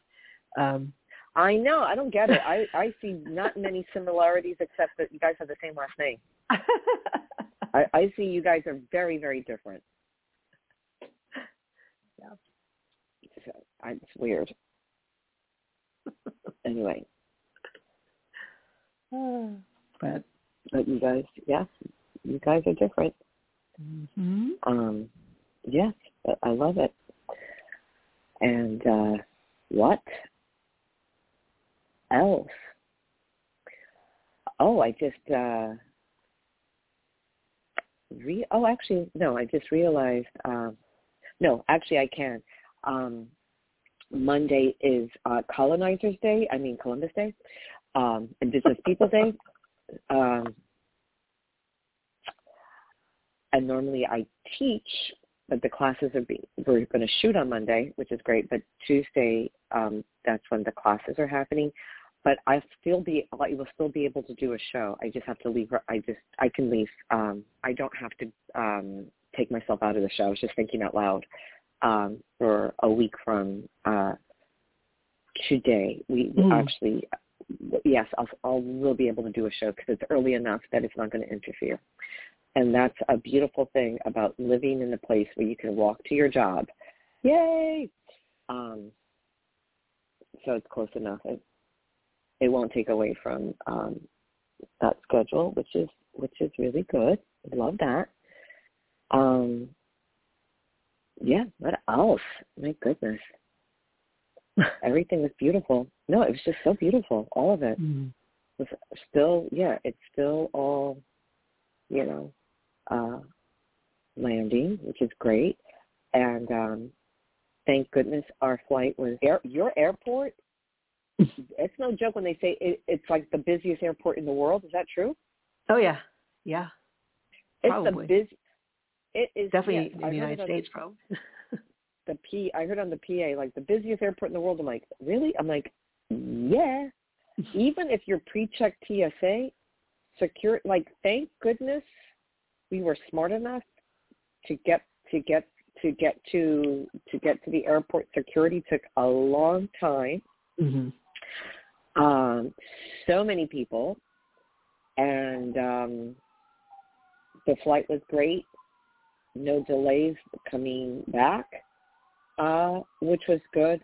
Um, I know. I don't get it. I I see not many similarities except that you guys have the same last name. I, I see you guys are very very different. Yeah. So, I, it's weird. anyway, but but you guys, yes, you guys are different. hmm Um, yes, I love it. And uh, what else? Oh, I just uh, re. Oh, actually, no. I just realized. Um, no, actually, I can. Um, Monday is uh, Colonizers Day. I mean Columbus Day, um, Indigenous People Day. Um, and normally I teach, but the classes are be, we're going to shoot on Monday, which is great. But Tuesday, um, that's when the classes are happening. But I still be, I will still be able to do a show. I just have to leave. I just, I can leave. Um, I don't have to um, take myself out of the show. I was just thinking out loud. Um, for a week from uh, today, we Mm. actually, yes, I'll, I'll will be able to do a show because it's early enough that it's not going to interfere. And that's a beautiful thing about living in a place where you can walk to your job. Yay! Um, so it's close enough. It, it won't take away from um, that schedule, which is which is really good. I love that. Um, yeah. What else? My goodness. Everything was beautiful. No, it was just so beautiful. All of it Mm-hmm. was still yeah, it's still all you know, uh landing, which is great. And um thank goodness our flight was air your airport it's no joke when they say it, it's like the busiest airport in the world. Is that true? Oh yeah, yeah. It's Probably. the busy. It is Definitely yes, in the United States, probably. The P. I heard on the PA like the busiest airport in the world. I'm like, really? I'm like, yeah. Even if you're pre-check TSA, secure. Like, thank goodness we were smart enough to get to get to get to to get to the airport. Security took a long time. hmm um, so many people, and um, the flight was great. No delays coming back, uh, which was good.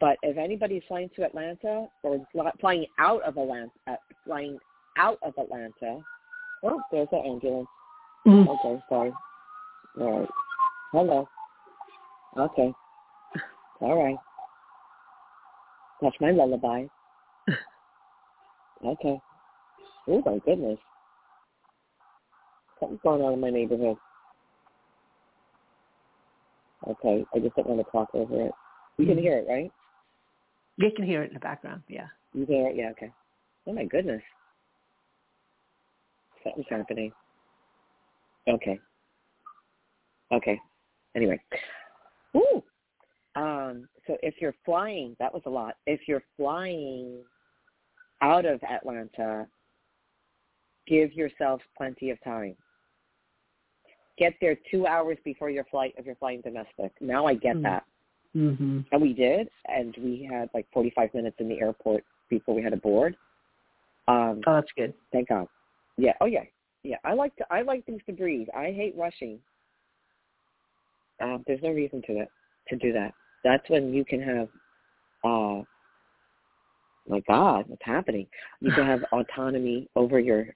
But if anybody's flying to Atlanta or flying out of Atlanta, uh, flying out of Atlanta, oh, there's an ambulance. Mm. Okay, sorry. All right. Hello. Okay. All right. That's my lullaby. Okay. Oh my goodness. Something's going on in my neighborhood. Okay, I just don't want to talk over it. You can Mhm. hear it, right? You can hear it in the background. Yeah. You can hear it? Yeah, okay. Oh my goodness. Something's happening. Okay. Okay. Anyway. Ooh. Um, so if you're flying, that was a lot. If you're flying out of Atlanta, give yourself plenty of time. Get there two hours before your flight if you're flying domestic. Now I get Mm. that. Mm-hmm. And we did, and we had like 45 minutes in the airport before we had to board. Um, Oh, that's good. thank God. Yeah. Oh yeah. Yeah. I like to. I like things to breathe. I hate rushing. Um, there's no reason to it to do that. That's when you can have. Uh, my God, what's happening? You can have autonomy over your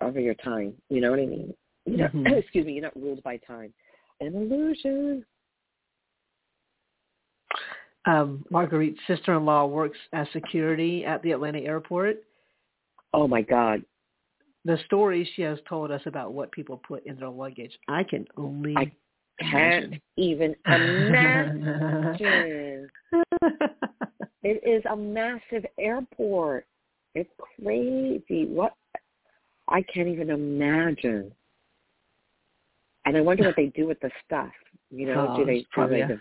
over your time. You know what I mean? You know, Mhm. excuse me. You're not ruled by time. An illusion. Um, Marguerite's sister-in-law works as security at the Atlanta airport. Oh my God. The stories she has told us about what people put in their luggage, I can only I Can't imagine. even imagine. It is a massive airport. It's crazy. What? I can't even imagine. And I wonder what they do with the stuff. You know, Oh, do they do probably they div-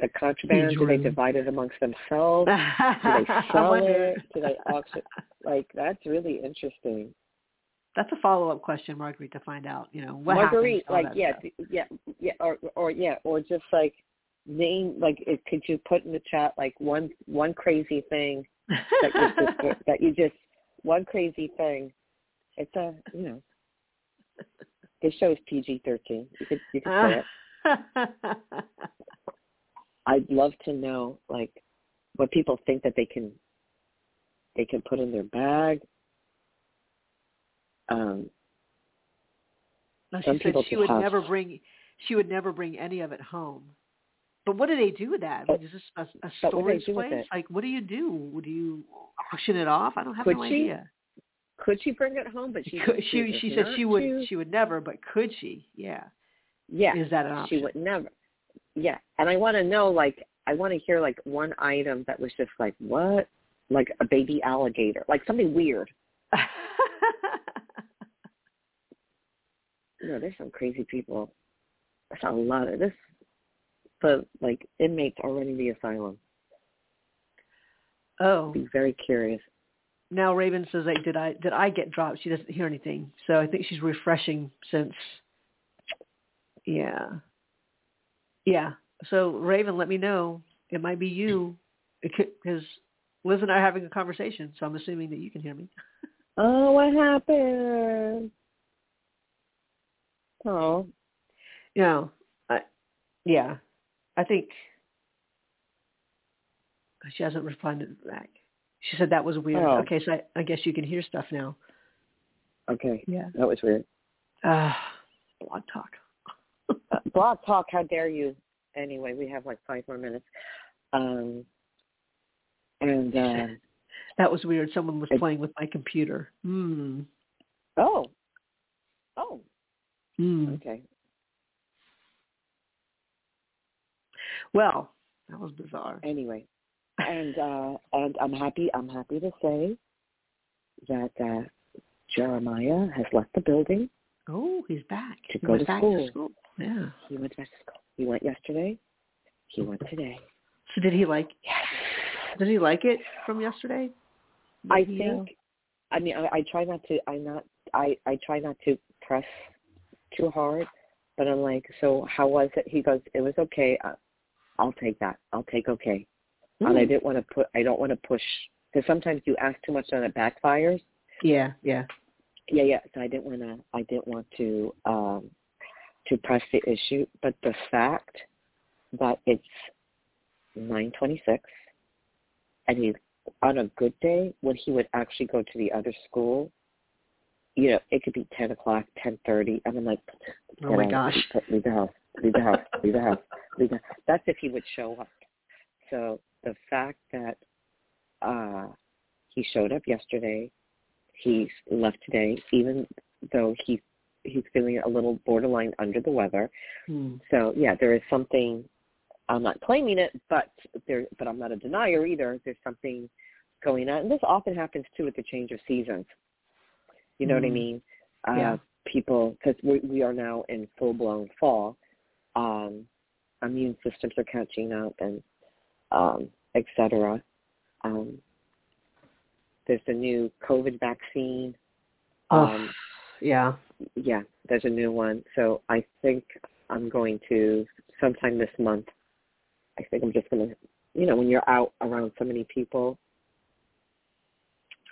the contraband? Do they divide it amongst themselves? Do they sell it? Do they auction? Like that's really interesting. That's a follow-up question, Marguerite, to find out. You know what Marguerite, like yeah, stuff. yeah, yeah, or or yeah, or just like name like it, could you put in the chat like one one crazy thing that you just that you just one crazy thing. It's a you know. This show is PG thirteen. You could you could say it. I'd love to know like what people think that they can they can put in their bag. Um, No, Some she said she would have- never bring she would never bring any of it home. But what do they do with that? But- Is this a, a but what do they storage place? Like, what do you do? Do you auction it off? I don't have Could no she? idea. Could she bring it home? But she Could, she she said she would to. she would never, but could she? Yeah. Yeah, Is that an option? she would never. Yeah, and I want to know, like, I want to hear like one item that was just like what, like a baby alligator, like something weird. You know, there's some crazy people. That's a lot of this. but like inmates are running the asylum. oh, Be very curious. Now Raven says, like, did I did I get dropped? She doesn't hear anything, so I think she's refreshing since. Yeah. Yeah. So Raven, let me know. It might be you, because Liz and I are having a conversation, so I'm assuming that you can hear me. Oh, what happened? Oh, You know, I, yeah, I think she hasn't responded back. She said that was weird. Oh. Okay, so I, I guess you can hear stuff now. okay, Yeah. that was weird. Uh, blog talk. Uh, blog talk, how dare you? Anyway, we have like five more minutes. Um, and uh, That was weird. Someone was It- playing with my computer. Hmm. oh, oh, Hmm. okay. Well, that was bizarre. Anyway, and uh, and I'm happy. I'm happy to say that uh, Jeremiah has left the building. Oh, he's back. To he go went to back school. to school. Yeah. He went back to school. He went yesterday. He went today. So did he like? Yes. Did he like it from yesterday? I Did he, uh, think. I mean, I, I try not to. I not. I I try not to press too hard. But I'm like, so how was it? He goes, it was okay. I, I'll take that. I'll take okay. And I mm. didn't want to put. I don't want to push because sometimes you ask too much and it backfires. Yeah. Yeah. Yeah, yeah. So I didn't want to. I didn't want to. um to press the issue, but the fact that it's 9:26 and he's on a good day when he would actually go to the other school, you know, it could be 10 o'clock, 10:30, and I'm like, oh my gosh, leave the house, leave the house, leave the house, leave the. house. That's if he would show up. So the fact that uh he showed up yesterday, he's left today, even though he's he's feeling a little borderline under the weather. Hmm. So yeah, there is something. I'm not claiming it, but there, but I'm not a denier either. There's something going on, and this often happens too with the change of seasons. You know what I Mhm. mean? Uh, Yeah. People, because we, we are now in full blown fall. Um, immune systems are catching up, and um, et cetera. Um, there's a new COVID vaccine. Oh, Um, yeah. yeah, there's a new one. So I think I'm going to sometime this month. I think I'm just going to, you know, when you're out around so many people,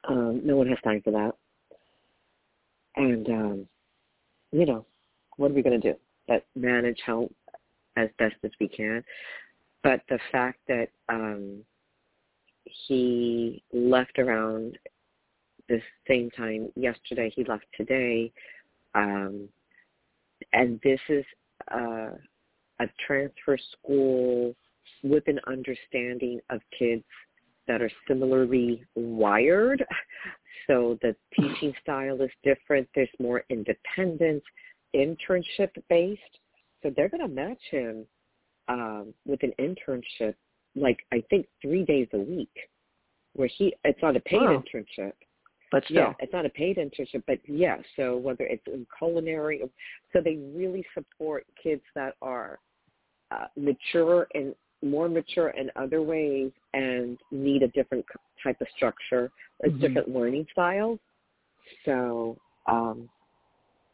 um, no one has time for that. And, um, you know, what are we going to do? But manage health as best as we can. But the fact that um, he left around the same time yesterday, he left today, um, and this is uh, a transfer school with an understanding of kids that are similarly wired. So the teaching style is different. There's more independence, internship based. So they're going to match him um, with an internship, like I think three days a week, where he it's not a paid Wow. internship. But still. Yeah, it's not a paid internship, but yeah. So whether it's in culinary, so they really support kids that are uh, mature and more mature in other ways and need a different type of structure, a Mhm. different learning styles. So um,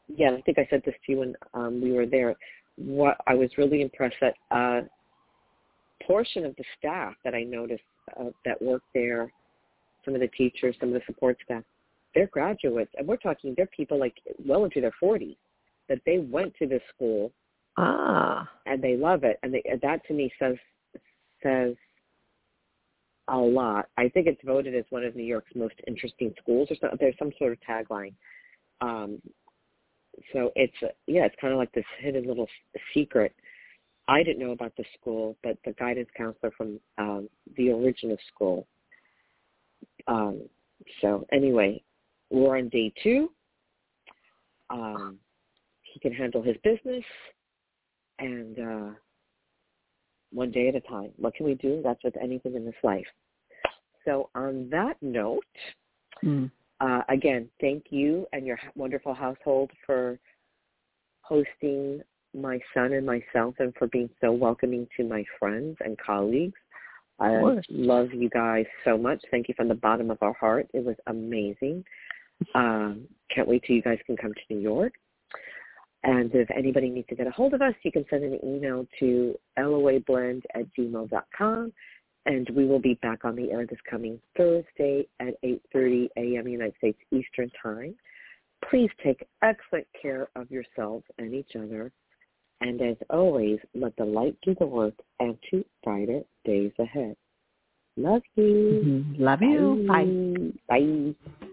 yeah, I think I said this to you when um, we were there. What I was really impressed that a portion of the staff that I noticed uh, that work there some of the teachers, some of the support staff, they're graduates, and we're talking they're people like well into their 40s that they went to this school Ah. and they love it, and they, and that to me says says a lot. I think it's voted as one of New York's most interesting schools, or some, there's some sort of tagline. Um, so it's yeah, it's kind of like this hidden little secret. I didn't know about the school, but the guidance counselor from um, the original school um, so anyway, we're on day two. Um, he can handle his business, and uh, one day at a time. What can we do? That's with anything in this life. So on that note, Hmm. Uh, again, thank you and your wonderful household for hosting my son and myself and for being so welcoming to my friends and colleagues. I love you guys so much. Thank you from the bottom of our heart. It was amazing. Um, can't wait till you guys can come to New York. And if anybody needs to get a hold of us, you can send an email to loablend at gmail.com. And we will be back on the air this coming Thursday at 8.30 a.m. United States Eastern Time. Please take excellent care of yourselves and each other. And as always, let the light do the work and to brighter days ahead. Love you. Mhm. Love you. Bye. Bye. Bye.